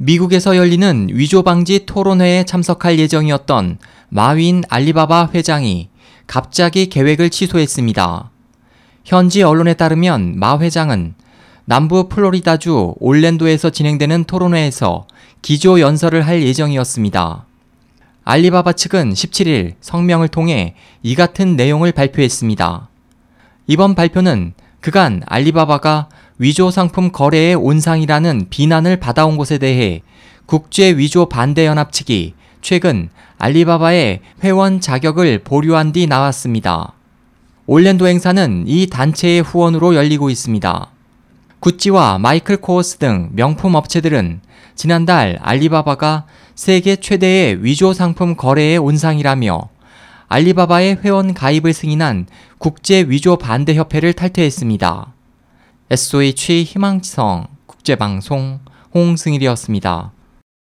미국에서 열리는 위조 방지 토론회에 참석할 예정이었던 마윈 알리바바 회장이 갑자기 계획을 취소했습니다. 현지 언론에 따르면 마 회장은 남부 플로리다주 올랜도에서 진행되는 토론회에서 기조 연설을 할 예정이었습니다. 알리바바 측은 17일 성명을 통해 이 같은 내용을 발표했습니다. 이번 발표는 그간 알리바바가 위조 상품 거래의 온상이라는 비난을 받아온 것에 대해 국제 위조 반대 연합 측이 최근 알리바바의 회원 자격을 보류한 뒤 나왔습니다. 올랜도 행사는 이 단체의 후원으로 열리고 있습니다. 구찌와 마이클 코어스 등 명품 업체들은 지난달 알리바바가 세계 최대의 위조 상품 거래의 온상이라며 알리바바의 회원 가입을 승인한 국제 위조 반대 협회를 탈퇴했습니다. SOH 희망지성 국제방송 홍승일이었습니다.